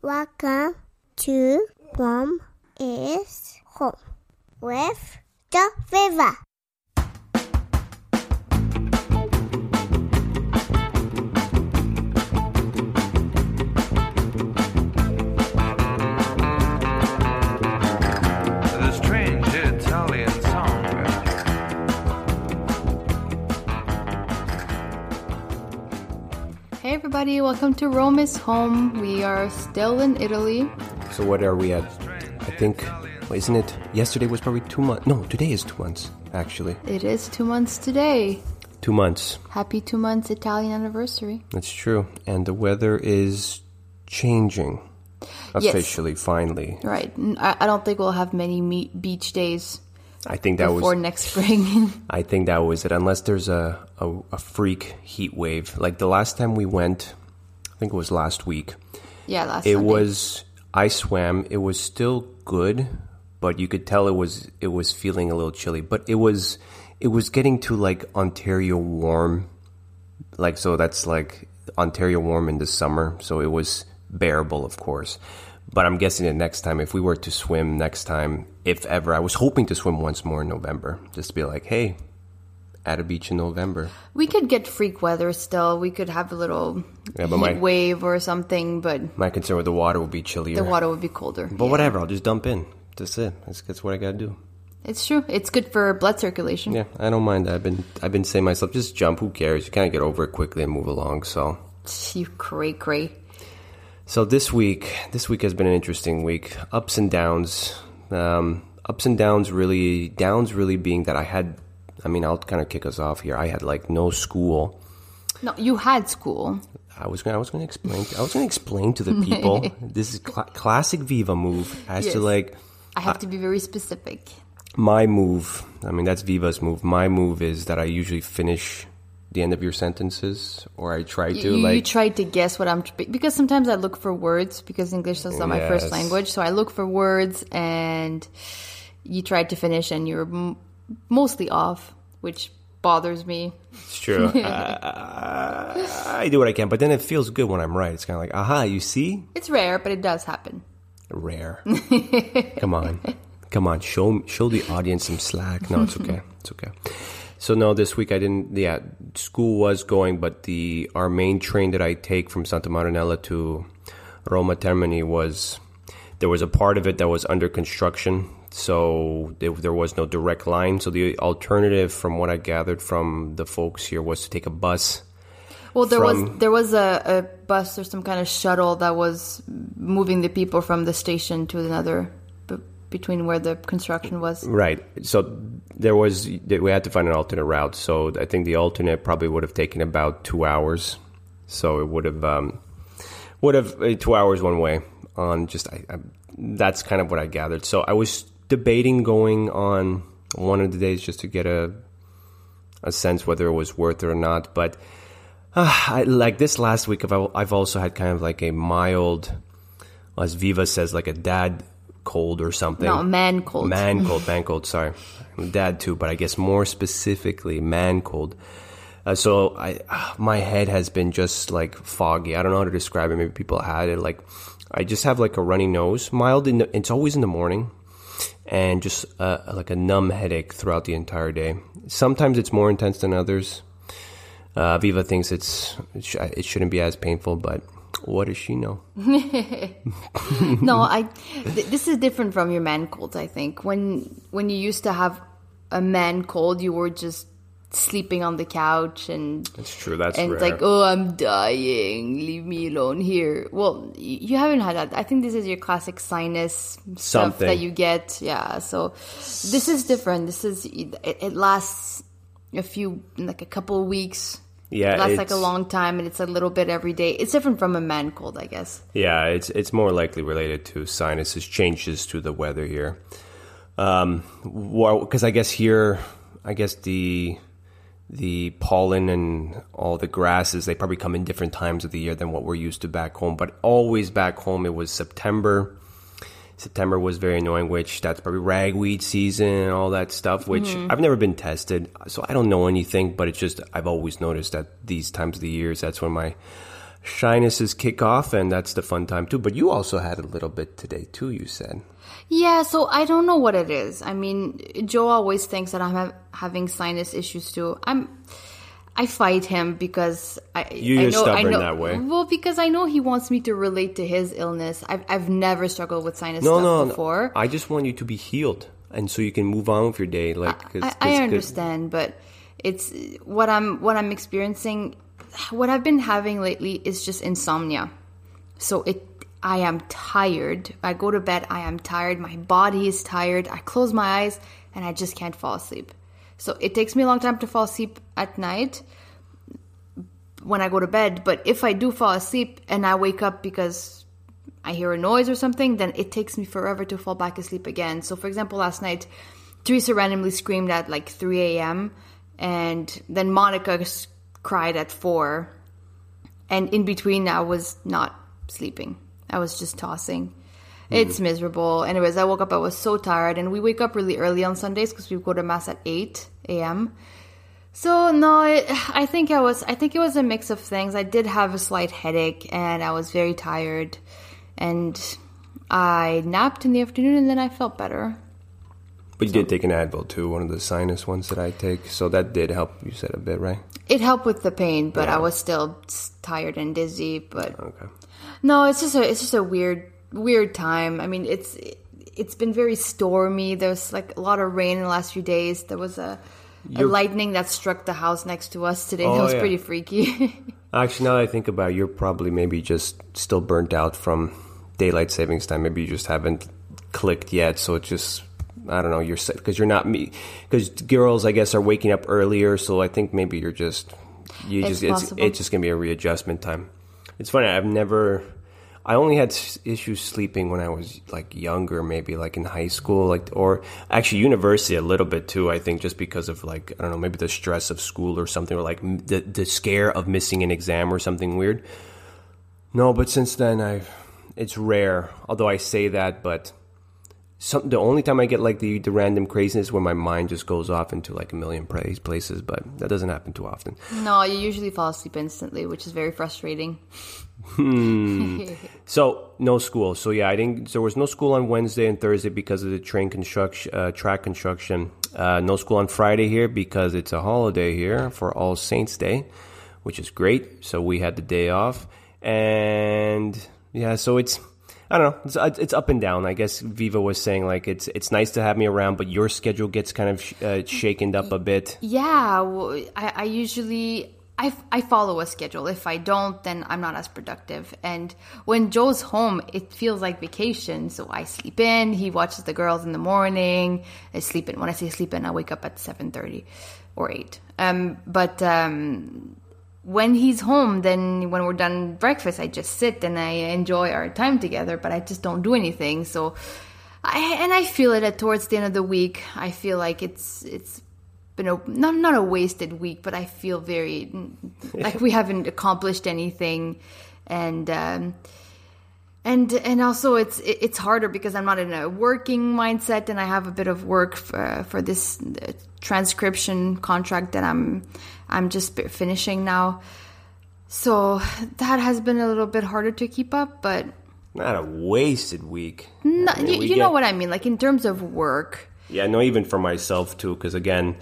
Welcome to Mom is Home with the Viva. Hey everybody, welcome to Rome is Home. We are still in Italy. So what are we at? I think, well, isn't it? Yesterday was probably two months. No, today is two months. Actually, It is two months today. two months. Happy two months Italian anniversary. That's true. And the weather is changing. Yes. Officially, finally. Right. I don't think we'll have many beach days I think that was before was. next spring. I think that was it. Unless there's a, a a freak heat wave. Like the last time we went, I think it was last week. yeah, last week. It Sunday. was. I swam. It was still good, but you could tell it was it was feeling a little chilly. But it was it was getting to like Ontario warm, like so. That's like Ontario warm in the summer, so it was bearable, of course. But I'm guessing that next time, if we were to swim next time, if ever, I was hoping to swim once more in November, just to be like, hey, at a beach in November. We could get freak weather still. We could have a little Yeah, heat my- wave or something, but My concern with the water would be chillier. the water would be colder. But Yeah. whatever, I'll just dump in. That's it. That's, that's what I gotta do. It's true. It's good for blood circulation. Yeah, I don't mind that. I've been I've been saying myself, just jump. Who cares? You kind of get over it quickly and move along. So, You cray cray. So this week, this week has been an interesting week. Ups and downs. Um, ups and downs. Really, downs really being that I had. I mean, I'll kind of kick us off here. I had like no school. No, you had school. I was gonna, I was going to explain. I was going to explain to the people. this is cla classic Viva move. As Yes. to like I have to be very specific. my move. I mean, that's Viva's move. My move is that I usually finish the end of your sentences, or I try to you, you like. try to guess what I'm because sometimes I look for words because English is not my first language, so I look for words and you try to finish and you're m- mostly off, which bothers me. It's true. I, I do what I can, but then it feels good when I'm right. It's kind of like, aha, you see, It's rare, but it does happen. rare. Come on, come on, show show the audience some slack. No, it's okay. It's okay. So no, this week I didn't. Yeah, school was going, but the our main train that I take from Santa Marinella to Roma Termini was there was a part of it that was under construction, so there, was no direct line. So the alternative, from what I gathered from the folks here, was to take a bus. Well, there was there was a, a bus or some kind of shuttle that was moving the people from the station to another between where the construction was. Right. So there was we had to find an alternate route. So I think the alternate probably would have taken about two hours. So it would have um, would have uh, two hours one way on just I, I, that's kind of what I gathered. So I was debating going on one of the days just to get a a sense whether it was worth it or not. But uh, I, like this last week, I've I've also had kind of like a mild, as Viva says, like a dad cold or something. No, man cold. Man cold, man cold. Sorry, dad too, but I guess more specifically, man cold. Uh, so I, my head has been just like foggy. I don't know how to describe it. Maybe people had it. Like I just have like a runny nose, mild. In the, it's always in the morning, and just uh, like a numb headache throughout the entire day. Sometimes it's more intense than others. Uh, Viva thinks it's it, sh- it shouldn't be as painful, but what does she know? no, I. Th- this is different from your man cold. I think when when you used to have a man cold, you were just sleeping on the couch and It's true. That's and rare. it's like, oh, I'm dying. Leave me alone here. Well, y- you haven't had that. I think this is your classic sinus stuff that you get. Yeah. So this is different. This is it, it lasts a few like a couple of weeks. Yeah, it lasts like a long time, and it's a little bit every day. It's different from a man cold, I guess. Yeah, it's it's more likely related to sinuses changes to the weather here. Um, because I guess here, I guess the the pollen and all the grasses they probably come in different times of the year than what we're used to back home. But always back home, it was September. September was very annoying, which that's probably ragweed season and all that stuff, which mm-hmm. I've never been tested, so I don't know anything, but it's just I've always noticed that these times of the years, that's when my sinuses kick off, and that's the fun time too. But you also had a little bit today too. You said. Yeah, so I don't know what it is. I mean, Joe always thinks that I'm ha- having sinus issues too. I'm. I fight him because I. You're I know, I stubborn know, that way. Well, because I know he wants me to relate to his illness. I've I've never struggled with sinus No, stuff no, before. no. I just want you to be healed, and so you can move on with your day. Like, 'cause- I, 'cause- I 'cause- understand, but it's what I'm what I'm experiencing. What I've been having lately is just insomnia. So it, I am tired. I go to bed. I am tired. My body is tired. I close my eyes and I just can't fall asleep. So it takes me a long time to fall asleep at night when I go to bed. But if I do fall asleep and I wake up because I hear a noise or something, then it takes me forever to fall back asleep again. So, for example, last night, Teresa randomly screamed at like 3 a.m. and then Monica cried at 4. And in between, I was not sleeping. I was just tossing. It's hmm. miserable. Anyways, I woke up, I was so tired. And we wake up really early on Sundays because we go to Mass at 8 a.m. So no, it, I think I was. I think it was a mix of things. I did have a slight headache, and I was very tired, and I napped in the afternoon, and then I felt better. But you did take an Advil too, one of the sinus ones that I take, so that did help. You said a bit, right? It helped with the pain, but Yeah. I was still tired and dizzy. But Okay. no, it's just a it's just a weird weird time. I mean, it's it's been very stormy. There's like a lot of rain in the last few days. There was a, a lightning that struck the house next to us today. Oh, that was yeah. pretty freaky. Actually, now that I think about it, you're probably maybe just still burnt out from daylight savings time. Maybe you just haven't clicked yet, so it's just I don't know. You're because you're not me because girls, I guess, are waking up earlier. So I think maybe you're just you It's just it's, it's just gonna be a readjustment time. It's funny. I've never. I only had issues sleeping when I was like younger, maybe like in high school, like or actually university a little bit too. I think just because of like I don't know, maybe the stress of school or something, or like the the scare of missing an exam or something weird. No, but since then I've it's rare. Although I say that, but some the only time I get like the the random craziness where my mind just goes off into like a million places, but that doesn't happen too often. no, you usually fall asleep instantly, which is very frustrating. So no school. So yeah, I didn't. There was no school on Wednesday and Thursday because of the train construction, uh, track construction. Uh, no school on Friday here because it's a holiday here for All Saints Day, which is great. So we had the day off, and yeah, so it's. I don't know. It's, uh, it's up and down. I guess Viva was saying like it's it's nice to have me around, but your schedule gets kind of sh- uh, shaken up a bit. Yeah, well, I, I usually I, I follow a schedule. If I don't, then I'm not as productive. And when Joe's home, it feels like vacation. So I sleep in. He watches the girls in the morning. I sleep in. When I say sleep in, I wake up at seven thirty or eight. Um, but um, when he's home, then when we're done breakfast, I just sit and I enjoy our time together. But I just don't do anything. So. I, and I feel it at towards the end of the week. I feel like it's it's been a not not a wasted week, but I feel very like we haven't accomplished anything, and um, and and also it's it's harder because I'm not in a working mindset, and I have a bit of work for, for this uh, transcription contract that I'm I'm just finishing now. So that has been a little bit harder to keep up, but Not a wasted week. no, I mean, you, we you know what I mean. Like in terms of work, Yeah, no, even for myself too, because again,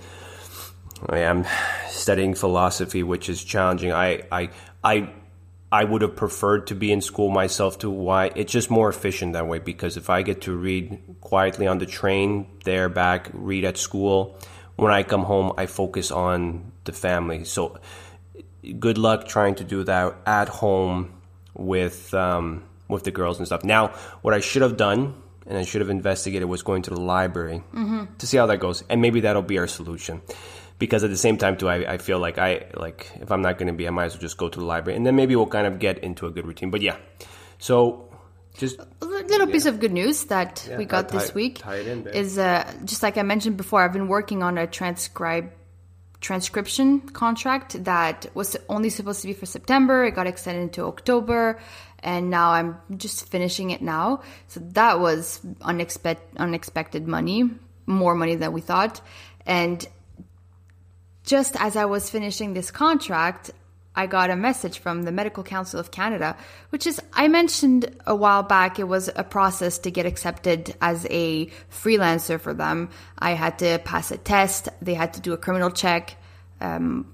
I am studying philosophy, which is challenging. I, I, I, I would have preferred to be in school myself To Why? It's just more efficient that way because if I get to read quietly on the train, there, back, read at school, when I come home, I focus on the family. So, good luck trying to do that at home with um, with the girls and stuff. Now, what I should have done and I should have investigated was going to the library to see how that goes, and maybe that'll be our solution. Because at the same time, too, I, I feel like I like if I'm not going to be, I might as well just go to the library, and then maybe we'll kind of get into a good routine. But yeah, so just A little piece of good news that we got tie- this week in, is uh, just like I mentioned before. I've been working on a transcribe transcription contract that was only supposed to be for September. It got extended into October, and now I'm just finishing it now. So that was unexpected unexpected money, more money than we thought, and just as I was finishing this contract, I got a message from the Medical Council of Canada, which is, I mentioned a while back, it was a process to get accepted as a freelancer for them. I had to pass a test, they had to do a criminal check. Um,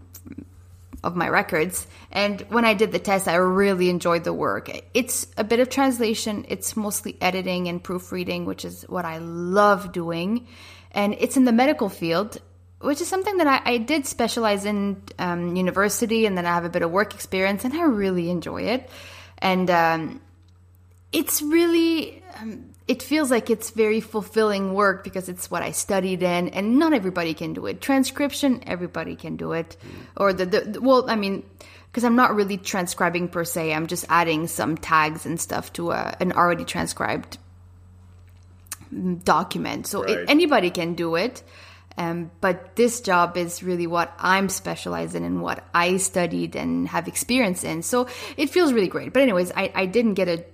of my records. And when I did the test, I really enjoyed the work. It's a bit of translation, it's mostly editing and proofreading, which is what I love doing. And it's in the medical field, which is something that I, I did specialize in um, university, and then I have a bit of work experience, and I really enjoy it. And um, it's really. Um, it feels like it's very fulfilling work because it's what I studied in, and not everybody can do it. Transcription, everybody can do it, or the, the well, I mean, because I'm not really transcribing per se. I'm just adding some tags and stuff to a, an already transcribed document. So it, anybody can do it. Um, but this job is really what I'm specialized in and what I studied and have experience in. So it feels really great. But anyways, I, I didn't get a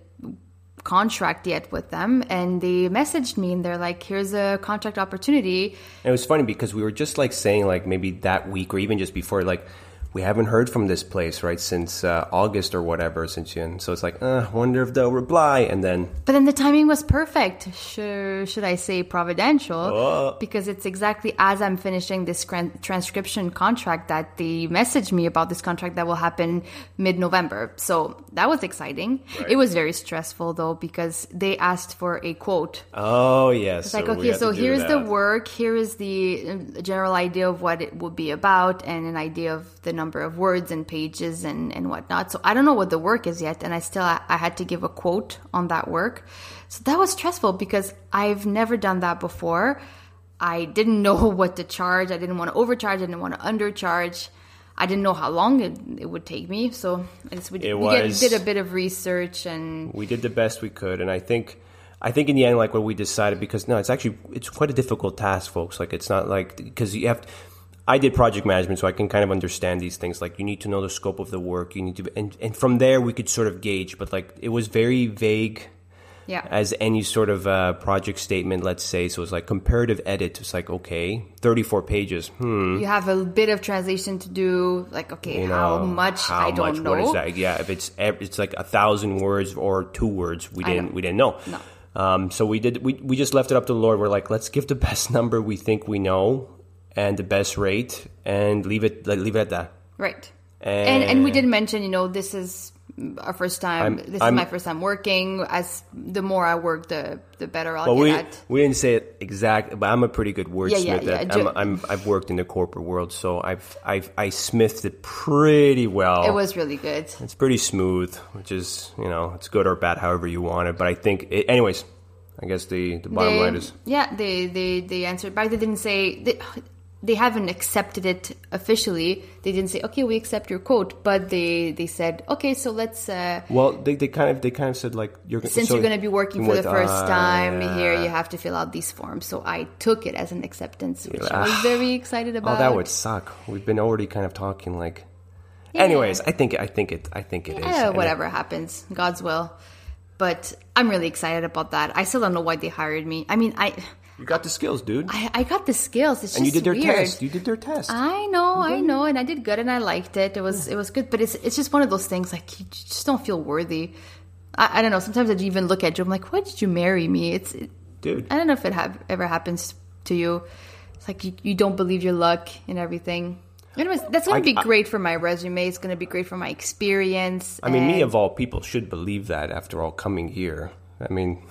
contract yet with them and they messaged me and they're like, here's a contract opportunity. And it was funny because we were just like saying like maybe that week or even just before like we haven't heard from this place right since uh, August or whatever since June. So it's like, uh, wonder if they'll reply. And then But then the timing was perfect. Should, should I say providential? Oh. Because it's exactly as I'm finishing this tran- transcription contract that they messaged me about this contract that will happen mid November. So that was exciting. It was very stressful though because they asked for a quote. oh yes, It's like, okay, so here's the work, here is the uh, general idea of what it will be about, and an idea of the number of words and pages and, and whatnot. So I don't know what the work is yet, and I still I had to give a quote on that work. So that was stressful because I've never done that before. I didn't know what to charge. I didn't want to overcharge. I didn't want to undercharge. I didn't know how long it, it would take me. So I guess we, It we was- did a bit of research and we did the best we could and i think i think in the end like what we decided because no it's actually it's quite a difficult task folks like it's not like because you have i did project management so i can kind of understand these things like you need to know the scope of the work you need to and, and from there we could sort of gauge but like it was very vague yeah. as any sort of uh, project statement let's say so it's like comparative edit it's like okay 34 pages hmm you have a bit of translation to do like okay you how much how i don't know. How much, know What is that? Yeah, if it's it's like a thousand words or two words, we didn't know. we didn't know. No. Um, so we did we we just left it up to the Lord. We're like, let's give the best number we think we know and the best rate, and leave it like, leave it at that. right and and we And- did mention you know this is our first time I'm- this I'm- is my first time working as the more i work the the better i'll Well, get we at we didn't say it exact, but I'm a pretty good wordsmith. yeah, yeah, ju- I'm, I'm I've worked in the corporate world, so I've I've I smithed it pretty well. it was really good It's pretty smooth, which is you know it's good or bad, however you want it. But I think, it, anyways, I guess the the bottom they, line is yeah they they they answered back they didn't say they, they haven't accepted it officially they didn't say okay we accept your quote but they they said okay so let's uh well, they, they kind of they kind of said like you're since so you're going to be working for the first uh, time here you have to fill out these forms so i took it as an acceptance which i Ah. was very excited about. Oh, that would suck. We've been already kind of talking like. Anyways, I think I think it I think it is. Whatever happens god's will but i'm really excited about that i still don't know why they hired me i mean i You got the skills, dude. i, I got the skills it's and you did their weird. test. You did their test. I know, I mm-hmm. know, and I did good, and I liked it. It was, it was good, but it's, it's just one of those things like you just don't feel worthy. I, I don't know. Sometimes I even look at you. I'm like, why did you marry me? It's, it, dude. I don't know if it have, ever happens to you. It's like you, you don't believe your luck and everything. Anyways, that's gonna I- be I- great for my resume. It's gonna be great for my experience. I mean, me and of all people should believe that after all coming here. I mean,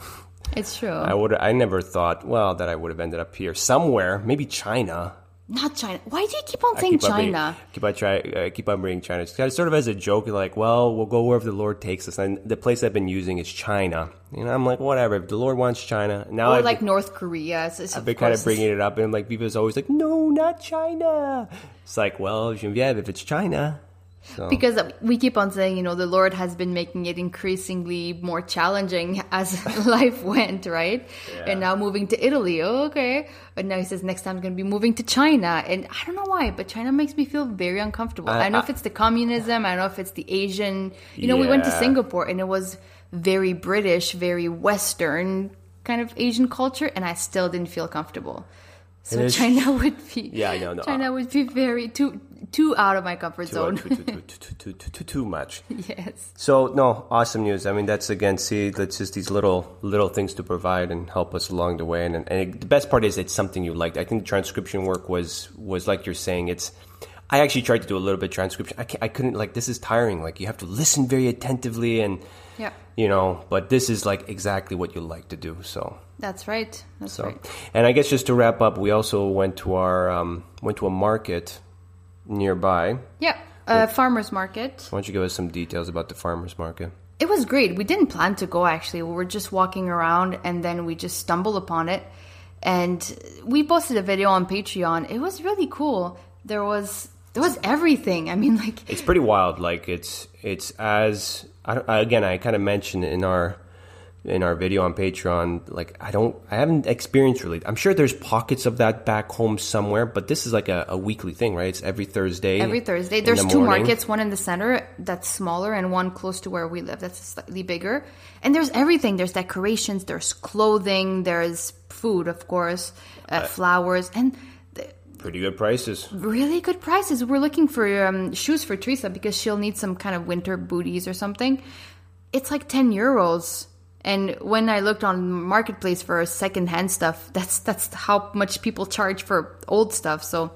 it's true. I would I never thought well that I would have ended up here somewhere, maybe China. Not China. Why do you keep on I saying keep on bringing- China? keep on try, uh, keep on bringing China. It's sort of as a joke, like, well, we'll go wherever the Lord takes us. And the place I've been using is China. You know, I'm like, whatever. If the Lord wants China, now Or I've, like North Korea. So I've been kind of bringing it up, and like Viva's always like, no, not China. It's like, well, Genevieve, if it's China, so because we keep on saying, you know, the Lord has been making it increasingly more challenging as life went, right? And now moving to Italy, oh, okay. And now he says next time I'm going to be moving to China, and I don't know why, but China makes me feel very uncomfortable. I, I- don't know if it's the communism, I don't know if it's the Asian. You know, we went to Singapore, and it was very British, very Western kind of Asian culture, and I still didn't feel comfortable. So China would be Yeah, I know, no. China would be very to too out of my comfort too, zone. too, too, too, too, too, too, too, too much. yes. So no, awesome news. I mean, that's again, see, that's just these little little things to provide and help us along the way. And, and it, the best part is it's something you liked. I think the transcription work was was like you're saying. It's I actually tried to do a little bit of transcription. I can't, I couldn't like this is tiring. Like you have to listen very attentively and Yeah. you know. But this is like exactly what you like to do. So That's right. That's so, right. and I guess just to wrap up, we also went to our um, went to a market nearby. Yeah. Uh, farmers market. Why don't you give us some details about the farmers market? It was great. We didn't plan to go actually. We were just walking around and then we just stumbled upon it. And we posted a video on Patreon. It was really cool. There was there was everything. I mean like It's pretty wild. Like it's it's as I again I kind of mentioned in our in our video on Patreon. Like I don't I haven't experienced really. I'm sure there's pockets of that back home somewhere, but this is like a, a weekly thing, right? It's every Thursday. every Thursday. There's the two morning. markets, one in the center that's smaller and one close to where we live that's slightly bigger. And there's everything. There's decorations, there's clothing, there's food, of course, uh, flowers, and Pretty good prices. really good prices. We're looking for um, shoes for Teresa because she'll need some kind of winter booties or something. It's like 10 euros. And when I looked on marketplace for secondhand stuff, that's that's how much people charge for old stuff. So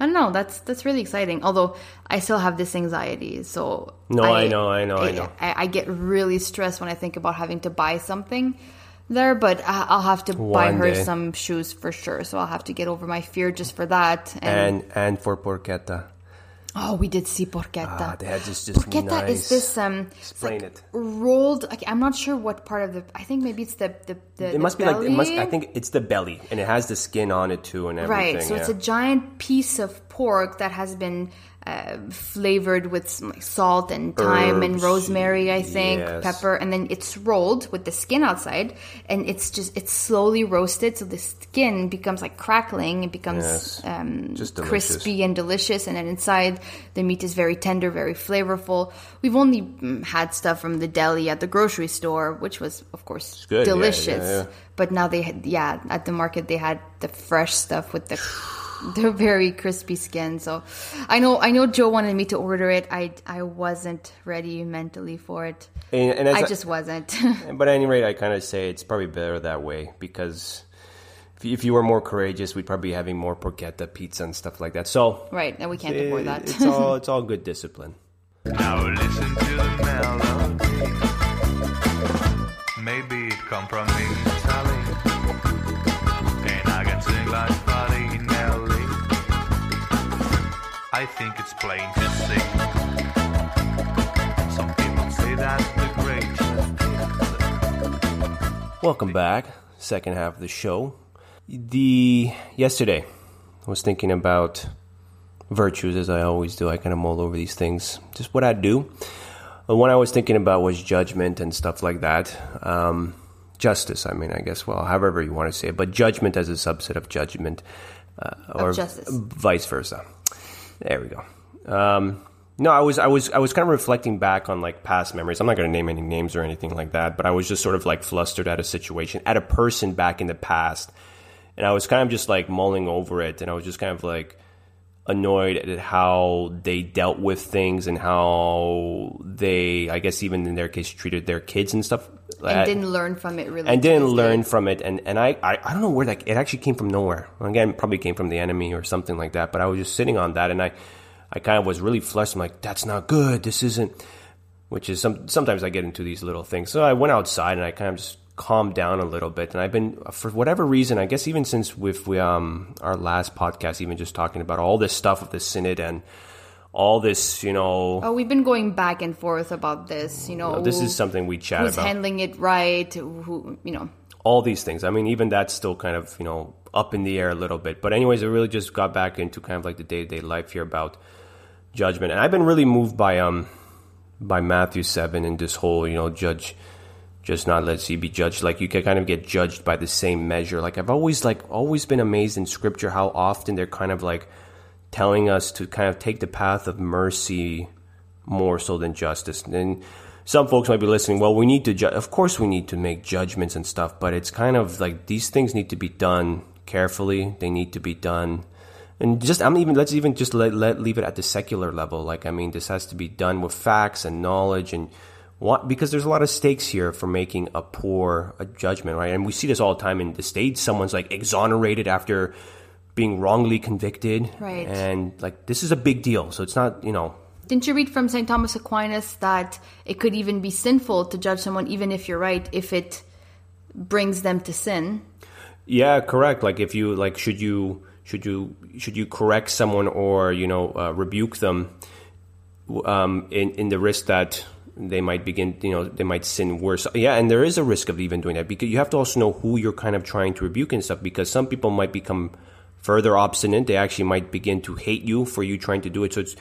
I don't know. That's that's really exciting. Although I still have this anxiety. So No, I know, I know, I know. I, I get really stressed when I think about having to buy something there. But I- I'll have to buy her day. some shoes for sure. So I'll have to get over my fear just for that. And and for porchetta. Oh, we did see porchetta. Ah, they had this just porchetta nice- is this um Explain like it. rolled. Like, I'm not sure what part of the. I think maybe it's the the. the It must the be like it must. I think it's the belly, and it has the skin on it too, and everything. Right, so it's a giant piece of pork that has been uh, flavored with some, like, salt and thyme and rosemary, I think, yes. pepper, and then it's rolled with the skin outside, and it's just it's slowly roasted, so the skin becomes like crackling, it becomes Yes. um, Just delicious. crispy and delicious, and then inside the meat is very tender, very flavorful. We've only mm, had stuff from the deli at the grocery store, which was of course good, yeah, yeah, delicious. yeah. But now they had, yeah, at the market they had the fresh stuff with the the very crispy skin. So I know I know Joe wanted me to order it. I I wasn't ready mentally for it. And, and as I I- just wasn't. But at any rate, I kind of say it's probably better that way because if you, if you were more courageous, we'd probably be having more porchetta pizza and stuff like that. So right, and we can't afford that. it's all it's all good discipline. Now listen to the melody. Maybe it come from Italy. I think it's plain to see. Some people say that's the greatest. Welcome back, second half of the show. The yesterday, I was thinking about virtues as I always do. I kind of mull over these things, just what I do. The one I was thinking about was judgment and stuff like that. Um, justice, I mean, I guess, well, however you want to say it, but judgment as a subset of judgment, uh, or justice. vice versa. There we go. Um, no, I was, I was, I was kind of reflecting back on like past memories. I'm not going to name any names or anything like that, but I was just sort of like flustered at a situation, at a person back in the past, and I was kind of just like mulling over it, and I was just kind of like annoyed at how they dealt with things and how they, I guess, even in their case, treated their kids and stuff. and didn't learn from it really. and didn't learn from it. And and I, I I don't know where that it actually came from nowhere. Again, probably came from the enemy or something like that. But I was just sitting on that, and I I kind of was really flushed. I'm like, that's not good. This isn't. Which is some sometimes I get into these little things. So I went outside and I kind of just calmed down a little bit. And I've been for whatever reason, I guess even since with we, um our last podcast, even just talking about all this stuff of the synod and all this, you know. Oh, we've been going back and forth about this. You know, this is something we chat who's about. handling it right. Who you know. all these things. I mean, even that's still kind of you know up in the air a little bit. But anyways, I really just got back into kind of like the day to day life here about judgment, and I've been really moved by um by Matthew seven and this whole you know judge. Just not let you be judged. Like you can kind of get judged by the same measure. Like I've always like always been amazed in Scripture how often they're kind of like telling us to kind of take the path of mercy more so than justice. And some folks might be listening, well, we need to, ju- of course, we need to make judgments and stuff, but it's kind of like these things need to be done carefully. They need to be done and just I'm even let's even just let, let leave it at the secular level. Like I mean, this has to be done with facts and knowledge and what because there's a lot of stakes here for making a poor a judgment, right? And we see this all the time in the states. Someone's like exonerated after being wrongly convicted, Right. And like this is a big deal, so it's not you know Didn't you read from St. Thomas Aquinas that it could even be sinful to judge someone, even if you're right, if it brings them to sin? Yeah, correct. Like if you like, should you should you should you correct someone or you know uh, rebuke them um, in in the risk that they might begin you know they might sin worse. Yeah, and there is a risk of even doing that because you have to also know who you're kind of trying to rebuke and stuff because some people might become further obstinate. They actually might begin to hate you for you trying to do it. So it's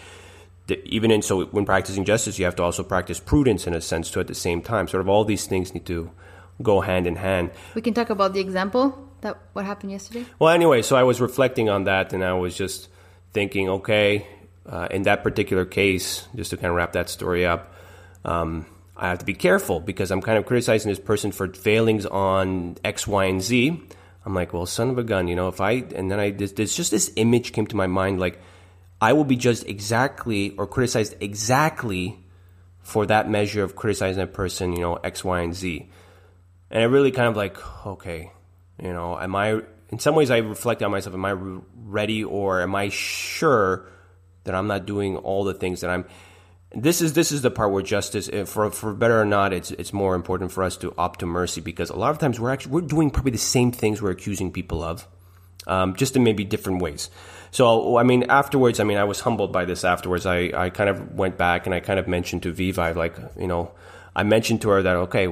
the, even in so when practicing justice, you have to also practice prudence in a sense too. At the same time, sort of all these things need to go hand in hand. We can talk about the example that what happened yesterday. Well, anyway, so I was reflecting on that, and I was just thinking, okay, uh, in that particular case, just to kind of wrap that story up, um, I have to be careful because I'm kind of criticizing this person for failings on X, Y, and Z. I'm like, well, son of a gun, you know, if I, and then I, there's, there's just this image came to my mind, like, I will be judged exactly or criticized exactly for that measure of criticizing a person, you know, X, Y, and Z. And I really kind of like, okay, you know, am I, in some ways I reflect on myself, am I ready or am I sure that I'm not doing all the things that I'm, this is this is the part where justice, eh, for for better or not, it's it's more important for us to opt to mercy because a lot of times we're actually we're doing probably the same things we're accusing people of, um, just in maybe different ways. So I mean, afterwards, I mean, I was humbled by this. Afterwards, I I kind of went back and I kind of mentioned to Viva, like you know, I mentioned to her that okay,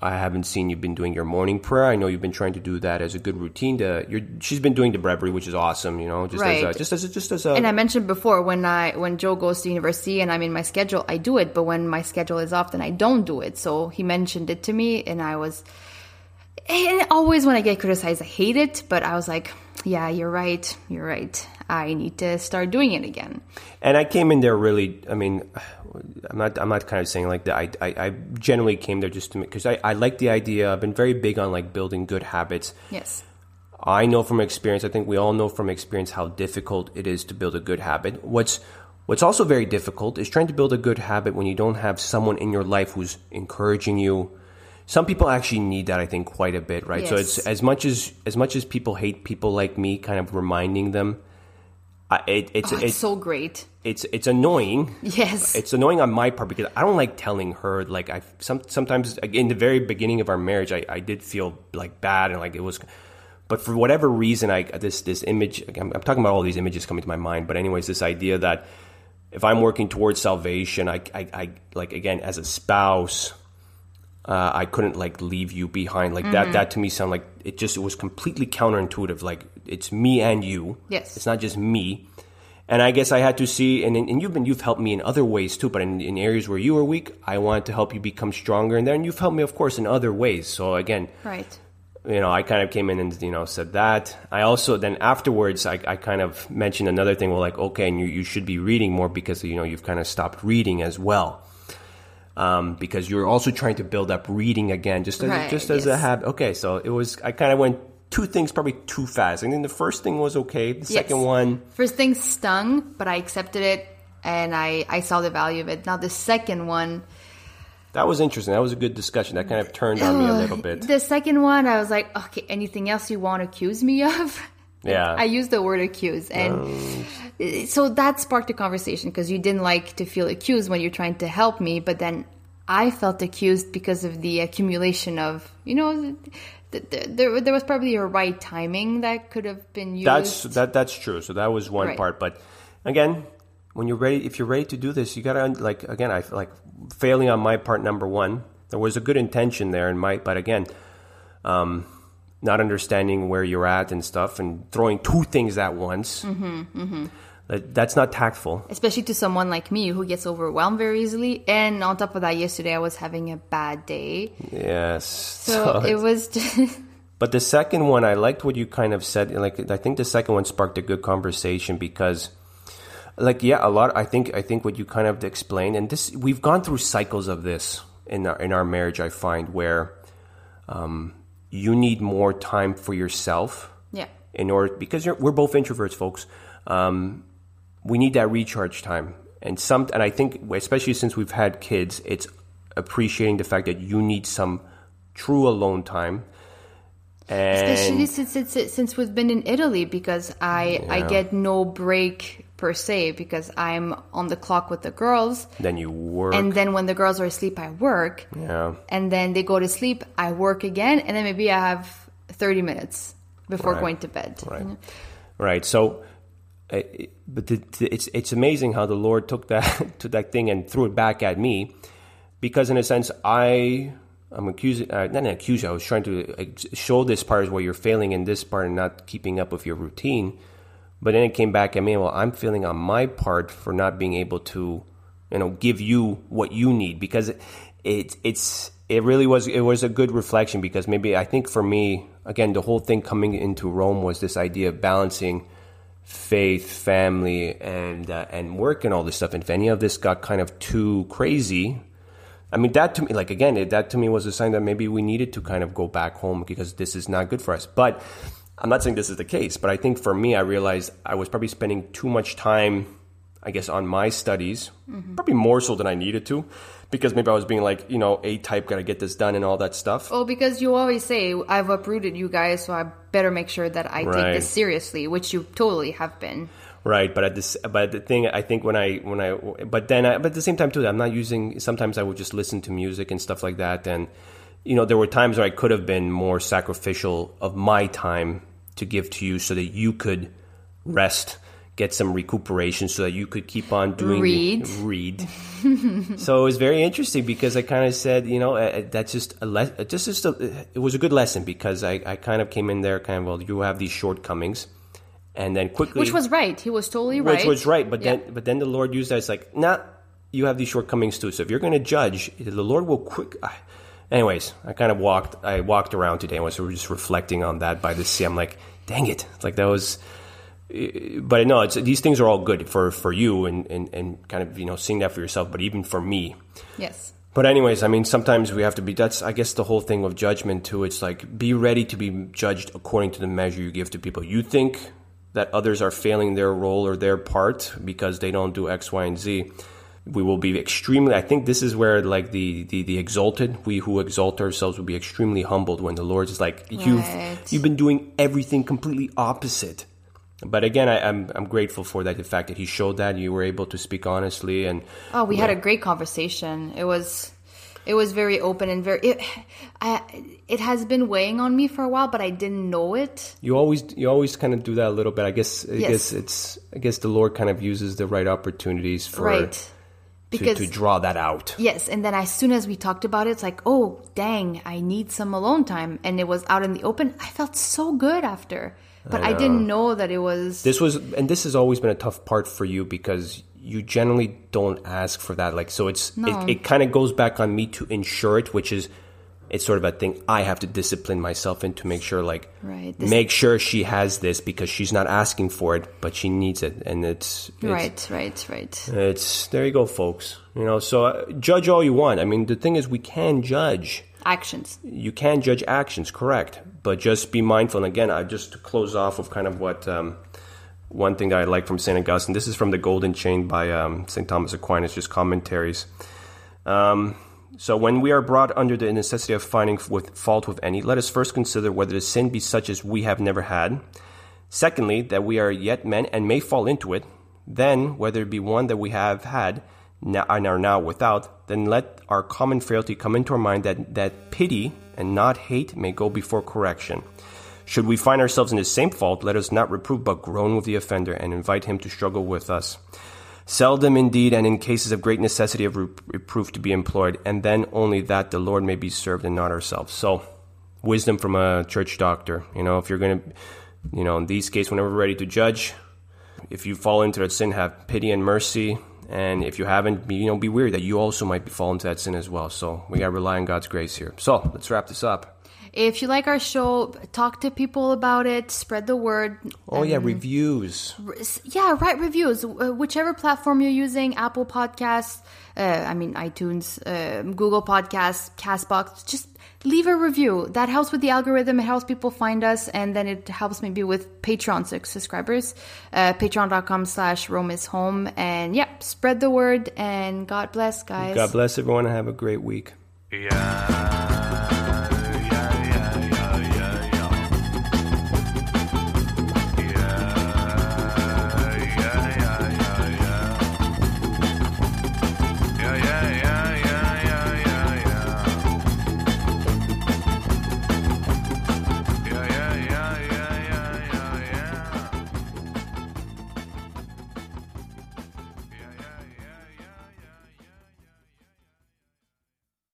I haven't seen you've been doing your morning prayer. I know you've been trying to do that as a good routine. To you're, she's been doing the breviary, which is awesome. You know, just as a, just as a, just as a And I mentioned before when I when Joe goes to university and I'm in my schedule, I do it. But when my schedule is off, then I don't do it. So he mentioned it to me, and I was. And always when I get criticized, I hate it. But I was like, yeah, you're right. You're right. I need to start doing it again. And I came in there really. I mean, I'm not. I'm not kind of saying like that. I, I, I generally came there just to because I, I like the idea. I've been very big on like building good habits. Yes. I know from experience. I think we all know from experience how difficult it is to build a good habit. What's What's also very difficult is trying to build a good habit when you don't have someone in your life who's encouraging you. Some people actually need that, I think, quite a bit, right? So it's as much as as much as people hate people like me, kind of reminding them. I, it, it's Oh, it's it's so great. it's it's annoying. Yes. It's annoying on my part because I don't like telling her. Like I some sometimes in the very beginning of our marriage, I, I did feel like bad and like it was, but for whatever reason, I this this image. I'm, I'm talking about all these images coming to my mind. But anyways, this idea that if I'm working towards salvation, I I, I like again as a spouse. Uh, I couldn't like leave you behind like that. That to me sounded like it just it was completely counterintuitive. Like it's me and you. Yes. it's not just me. And I guess I had to see, and, and you've been you've helped me in other ways too. But in, in areas where you were weak, I wanted to help you become stronger. in there, And then you've helped me, of course, in other ways. So again, Right. you know, I kind of came in and you know said that. I also then afterwards, I, I kind of mentioned another thing. Well, like okay, and you you should be reading more because you know you've kind of stopped reading as well. Um, because you're also trying to build up reading again, just as Right, just as a habit. Okay, so it was. I kind of went two things probably too fast. I think the first thing was okay. The second one, first thing stung, but I accepted it and I, I saw the value of it. Now the second one, That was interesting. That was a good discussion. That kind of turned on me a little bit. the second one, I was like, okay, anything else you want to accuse me of? Yeah. I used the word accuse, and so that sparked a conversation because you didn't like to feel accused when you're trying to help me, but then I felt accused because of the accumulation of, you know, th- th- there there was probably a right timing that could have been used. That's that. That's true. So that was one Right. part. But again, when you're ready, if you're ready to do this, you gotta like again. I like failing on my part. Number one, there was a good intention there, and my but again, um, not understanding where you're at and stuff, and throwing two things at once. Mm-hmm, That, that's not tactful. especially to someone like me who gets overwhelmed very easily. And on top of that, yesterday I was having a bad day, Yes. so it was just. But the second one, I liked what you kind of said. Like, I think the second one sparked a good conversation because, like, yeah, a lot. I think I think what you kind of explained, and this we've gone through cycles of this in our in our marriage. I find where um, you need more time for yourself yeah. in order because you're, we're both introverts, folks. Um, we need that recharge time, and some, and I think especially since we've had kids, it's appreciating the fact that you need some true alone time. And Especially since, since since we've been in Italy, because I I get no break per se because I'm on the clock with the girls, then you work. and then when the girls are asleep, I work, yeah. and then they go to sleep, I work again, and then maybe I have thirty minutes before Right. going to bed. Right. you know? Right. So, but it's it's amazing how the Lord took that took that thing and threw it back at me, because in a sense I I'm accusing uh, not an accuser. I was trying to show this part is where you're failing in this part and not keeping up with your routine. But then it came back at me. Well, I'm failing on my part for not being able to, you know, give you what you need because it, it it's it really was it was a good reflection because maybe I think for me again the whole thing coming into Rome was this idea of balancing faith, family, and uh, and work and all this stuff. And if any of this got kind of too crazy, I mean that to me, like again, it, that to me was a sign that maybe we needed to kind of go back home because this is not good for us. But I'm not saying this is the case, but I think for me, I realized I was probably spending too much time, I guess, on my studies, probably more so than I needed to, because maybe I was being like, you know, A type, gotta get this done and all that stuff. Well, because you always say I've uprooted you guys, so I better make sure that I Right. take this seriously, which you totally have been. Right, but at this, but the thing I think when I when I, but then I, but at the same time too, I'm not using. Sometimes I would just listen to music and stuff like that, and you know there were times where I could have been more sacrificial of my time to give to you, so that you could rest, get some recuperation, so that you could keep on doing Read. read. so it was very interesting because I kind of said, you know, uh, that's just a le- uh, just just a, it was a good lesson because I I kind of came in there kind of well, you have these shortcomings. And then quickly, Which was right. He was totally right. which was right. But Yeah. then, but then the Lord used that. It's like, nah, you have these shortcomings too. So if you're going to judge, the Lord will quick. I- Anyways, I kind of walked. I walked around today and was just reflecting on that by the sea. I'm like, dang it! Like that was. But no, it's these things are all good for for you and and and kind of you know seeing that for yourself. But even for me, Yes. but anyways, I mean, sometimes we have to be. That's I guess the whole thing of judgment too. It's like be ready to be judged according to the measure you give to people. You think that others are failing their role or their part because they don't do X, Y, and Z. We will be extremely. I think this is where like the the, the exalted, we who exalt ourselves, will be extremely humbled when the Lord is like, you've you've been doing everything completely opposite. But again, I, I'm I'm grateful for that. The fact that He showed that you were able to speak honestly and Oh, we had a great conversation. It was, it was very open and very. It, I, it has been weighing on me for a while, but I didn't know it. You always you always kind of do that a little bit. I guess I Yes. guess it's I guess the Lord kind of uses the right opportunities for right. to, Because to draw that out. yes, and then as soon as we talked about it, it's like, oh dang, I need some alone time, and it was out in the open. I felt so good after, but I, didn't know that it was. This was and this has always been a tough part for you because you generally don't ask for that. Like so it's No. it, it kind of goes back on me to ensure it, which is it's sort of a thing I have to discipline myself in to make sure like Right. This- make sure she has this because she's not asking for it, but she needs it and it's, it's right, right, right. It's there you go, folks. You know, so uh, judge all you want. I mean, the thing is, we can judge. Actions. You can judge actions, correct? But just be mindful. And again, I just to close off with kind of what um, one thing I like from Saint Augustine. This is from the Golden Chain by um, Saint Thomas Aquinas, just commentaries. Um, so when we are brought under the necessity of finding with fault with any, let us first consider whether the sin be such as we have never had. Secondly, that we are yet men and may fall into it. Then, whether it be one that we have had and are now without, then let our common frailty come into our mind that, that pity and not hate may go before correction. Should we find ourselves in the same fault, let us not reprove but groan with the offender and invite him to struggle with us. Seldom indeed, and in cases of great necessity of reproof to be employed, and then only that the Lord may be served and not ourselves. So, wisdom from a church doctor. You know, if you're going to, you know, in these cases, whenever we're ready to judge, if you fall into that sin, have pity and mercy. And if you haven't, you know, be weary that you also might be fall into that sin as well. So we got to rely on God's grace here. So let's wrap this up. If you like our show, talk to people about it, spread the word. Oh yeah, reviews. Yeah, write reviews. Uh, whichever platform you're using, Apple Podcasts, uh, I mean iTunes, uh, Google Podcasts, Castbox, just leave a review. That helps with the algorithm. It helps people find us, and then it helps maybe with Patreon subscribers. Uh, Patreon.com slash Rome is home. And yeah, spread the word, and God bless, guys. God bless everyone and have a great week. Yeah.